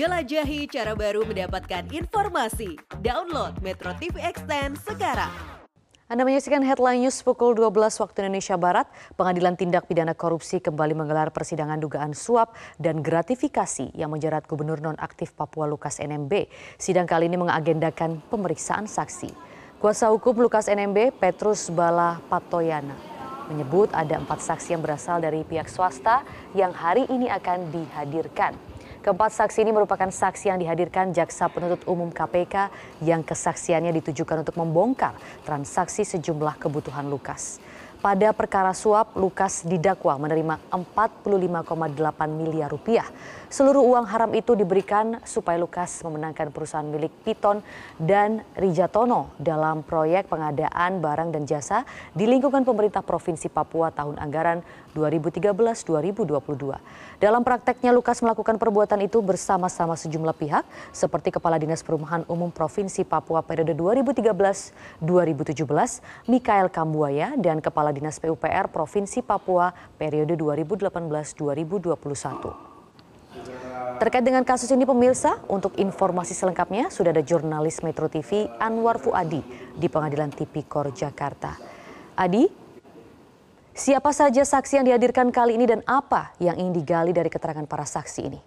Jelajahi cara baru mendapatkan informasi. Download Metro TV Extend sekarang. Anda menyaksikan headline news pukul 12 waktu Indonesia Barat. Pengadilan Tindak Pidana Korupsi kembali menggelar persidangan dugaan suap dan gratifikasi yang menjerat Gubernur Nonaktif Papua Lukas NMB. Sidang kali ini mengagendakan pemeriksaan saksi. Kuasa hukum Lukas NMB, Petrus Bala Patoyana, menyebut ada empat saksi yang berasal dari pihak swasta yang hari ini akan dihadirkan. Keempat saksi ini merupakan saksi yang dihadirkan Jaksa Penuntut Umum KPK yang kesaksiannya ditujukan untuk membongkar transaksi sejumlah kebutuhan Lukas. Pada perkara suap, Lukas didakwa menerima 45,8 miliar rupiah. Seluruh uang haram itu diberikan supaya Lukas memenangkan perusahaan milik Piton dan Rijatono dalam proyek pengadaan barang dan jasa di lingkungan pemerintah Provinsi Papua tahun anggaran 2013-2022. Dalam prakteknya Lukas melakukan perbuatan itu bersama-sama sejumlah pihak seperti Kepala Dinas Perumahan Umum Provinsi Papua periode 2013-2017, Mikael Kambuaya dan Kepala Dinas PUPR Provinsi Papua periode 2018-2021. Terkait dengan kasus ini pemirsa, untuk informasi selengkapnya sudah ada jurnalis Metro TV Anwar Fuadi di Pengadilan Tipikor Jakarta. Adi, Siapa saja saksi yang dihadirkan kali ini dan apa yang ingin digali dari keterangan para saksi ini?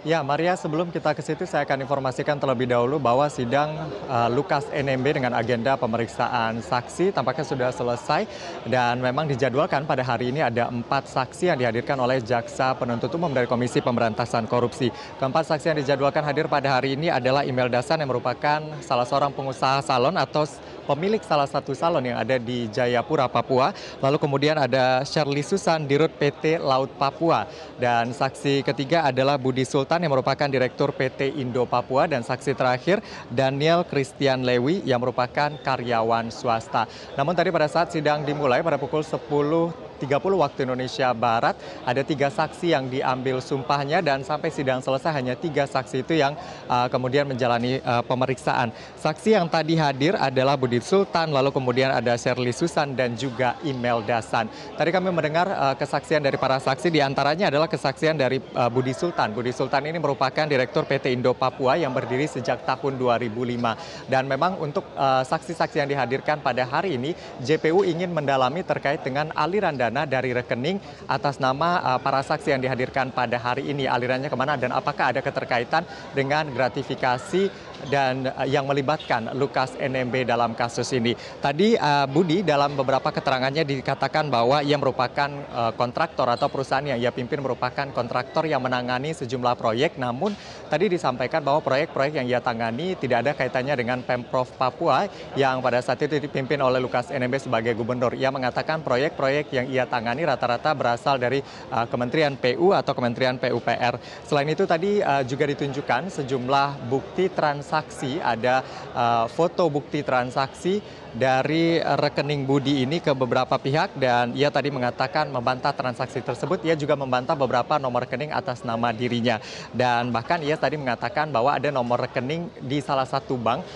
Ya, Maria, sebelum kita ke situ saya akan informasikan terlebih dahulu bahwa sidang uh, Lukas NMB dengan agenda pemeriksaan saksi tampaknya sudah selesai dan memang dijadwalkan pada hari ini ada empat saksi yang dihadirkan oleh Jaksa Penuntut Umum dari Komisi Pemberantasan Korupsi. Keempat saksi yang dijadwalkan hadir pada hari ini adalah Imel Dasan yang merupakan salah seorang pengusaha salon atau pemilik salah satu salon yang ada di Jayapura, Papua. Lalu kemudian ada Shirley Susan, Dirut PT Laut Papua. Dan saksi ketiga adalah Budi Sultan yang merupakan Direktur PT Indo Papua. Dan saksi terakhir Daniel Christian Lewi yang merupakan karyawan swasta. Namun tadi pada saat sidang dimulai pada pukul 10 30 waktu Indonesia Barat ada tiga saksi yang diambil sumpahnya dan sampai sidang selesai hanya tiga saksi itu yang uh, kemudian menjalani uh, pemeriksaan. Saksi yang tadi hadir adalah Budi Sultan, lalu kemudian ada Shirley Susan dan juga Imel Dasan. Tadi kami mendengar uh, kesaksian dari para saksi di antaranya adalah kesaksian dari Budi Sultan. Budi Sultan ini merupakan Direktur PT Indo Papua yang berdiri sejak tahun 2005 dan memang untuk saksi-saksi yang dihadirkan pada hari ini JPU ingin mendalami terkait dengan aliran dana dana dari rekening atas nama uh, para saksi yang dihadirkan pada hari ini. Alirannya ke mana dan apakah ada keterkaitan dengan gratifikasi dan uh, yang melibatkan Lukas NMB dalam kasus ini. Tadi uh, Budi dalam beberapa keterangannya dikatakan bahwa ia merupakan uh, kontraktor atau perusahaan yang ia pimpin merupakan kontraktor yang menangani sejumlah proyek. Namun tadi disampaikan bahwa proyek-proyek yang ia tangani tidak ada kaitannya dengan Pemprov Papua yang pada saat itu dipimpin oleh Lukas NMB sebagai gubernur. Ia mengatakan proyek-proyek yang ia tangani rata-rata berasal dari uh, Kementerian PU atau Kementerian PUPR. Selain itu tadi uh, juga ditunjukkan sejumlah bukti transaksi transaksi, ada uh, foto bukti transaksi dari rekening Budi ini ke beberapa pihak dan ia tadi mengatakan membantah transaksi tersebut. Ia juga membantah beberapa nomor rekening atas nama dirinya dan bahkan ia tadi mengatakan bahwa ada nomor rekening di salah satu bank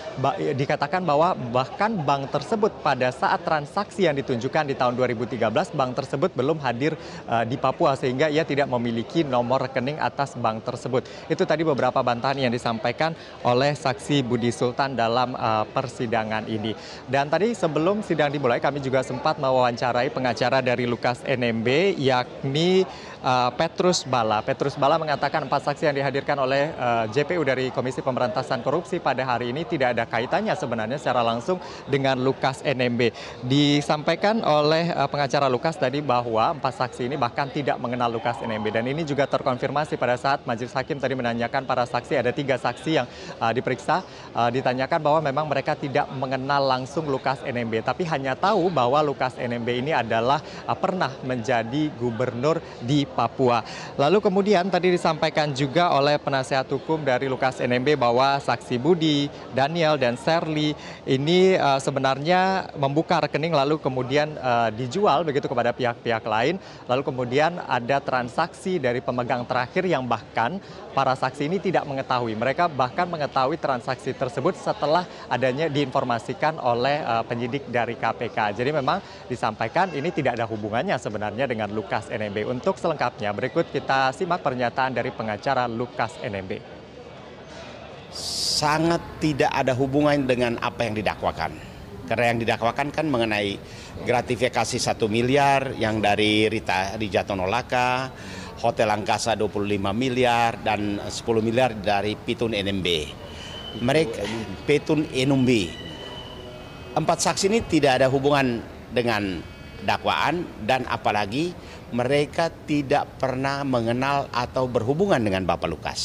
dikatakan bahwa bahkan bank tersebut pada saat transaksi yang ditunjukkan di tahun 2013 bank tersebut belum hadir uh, di Papua sehingga ia tidak memiliki nomor rekening atas bank tersebut. Itu tadi beberapa bantahan yang disampaikan oleh saksi Budi Sultan dalam uh, persidangan ini. Dan tadi sebelum sidang dimulai kami juga sempat mewawancarai pengacara dari Lukas NMB yakni uh, Petrus Bala. Petrus Bala mengatakan empat saksi yang dihadirkan oleh uh, JPU dari Komisi Pemberantasan Korupsi pada hari ini tidak ada kaitannya sebenarnya secara langsung dengan Lukas NMB. Disampaikan oleh uh, pengacara Lukas tadi bahwa empat saksi ini bahkan tidak mengenal Lukas NMB dan ini juga terkonfirmasi pada saat majelis hakim tadi menanyakan para saksi ada tiga saksi yang uh, diperiksa uh, ditanyakan bahwa memang mereka tidak mengenal langsung Lukas NMB, tapi hanya tahu bahwa Lukas NMB ini adalah uh, pernah menjadi gubernur di Papua. Lalu kemudian tadi disampaikan juga oleh penasehat hukum dari Lukas NMB bahwa saksi Budi, Daniel, dan Serly ini uh, sebenarnya membuka rekening lalu kemudian dijual begitu kepada pihak-pihak lain. Lalu kemudian ada transaksi dari pemegang terakhir yang bahkan para saksi ini tidak mengetahui. Mereka bahkan mengetahui mengetahui transaksi tersebut setelah adanya diinformasikan oleh uh, penyidik dari KPK. Jadi memang disampaikan ini tidak ada hubungannya sebenarnya dengan Lukas NMB. Untuk selengkapnya berikut kita simak pernyataan dari pengacara Lukas NMB. Sangat tidak ada hubungan dengan apa yang didakwakan. Karena yang didakwakan kan mengenai gratifikasi satu miliar yang dari Rita Rijatono Laka, Hotel Angkasa 25 miliar dan 10 miliar dari Pitun NMB. Mereka Pitun NMB. Empat saksi ini tidak ada hubungan dengan dakwaan dan apalagi mereka tidak pernah mengenal atau berhubungan dengan Bapak Lukas.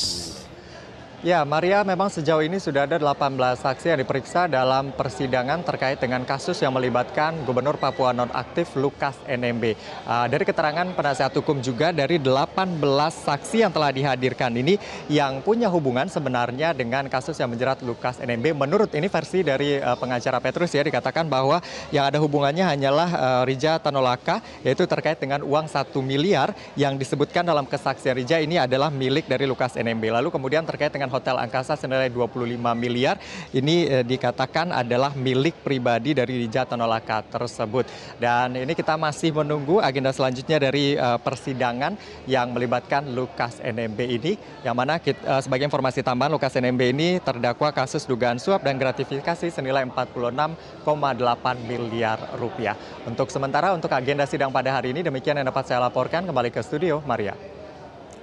Ya, Maria, memang sejauh ini sudah ada 18 saksi yang diperiksa dalam persidangan terkait dengan kasus yang melibatkan Gubernur Papua Nonaktif Lukas NMB. Uh, dari keterangan penasihat hukum juga dari 18 saksi yang telah dihadirkan ini yang punya hubungan sebenarnya dengan kasus yang menjerat Lukas NMB. Menurut ini versi dari uh, pengacara Petrus ya dikatakan bahwa yang ada hubungannya hanyalah uh, Rija Tanolaka yaitu terkait dengan uang 1 miliar yang disebutkan dalam kesaksian Rija ini adalah milik dari Lukas NMB. Lalu kemudian terkait dengan Hotel Angkasa senilai 25 miliar ini eh, dikatakan adalah milik pribadi dari Rija Tanolaka tersebut. Dan ini kita masih menunggu agenda selanjutnya dari eh, persidangan yang melibatkan Lukas NMB ini yang mana kita, eh, sebagai informasi tambahan Lukas NMB ini terdakwa kasus dugaan suap dan gratifikasi senilai 46,8 miliar rupiah. Untuk sementara untuk agenda sidang pada hari ini demikian yang dapat saya laporkan kembali ke studio Maria.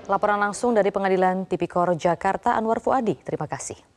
Laporan langsung dari Pengadilan Tipikor Jakarta Anwar Fuadi. Terima kasih.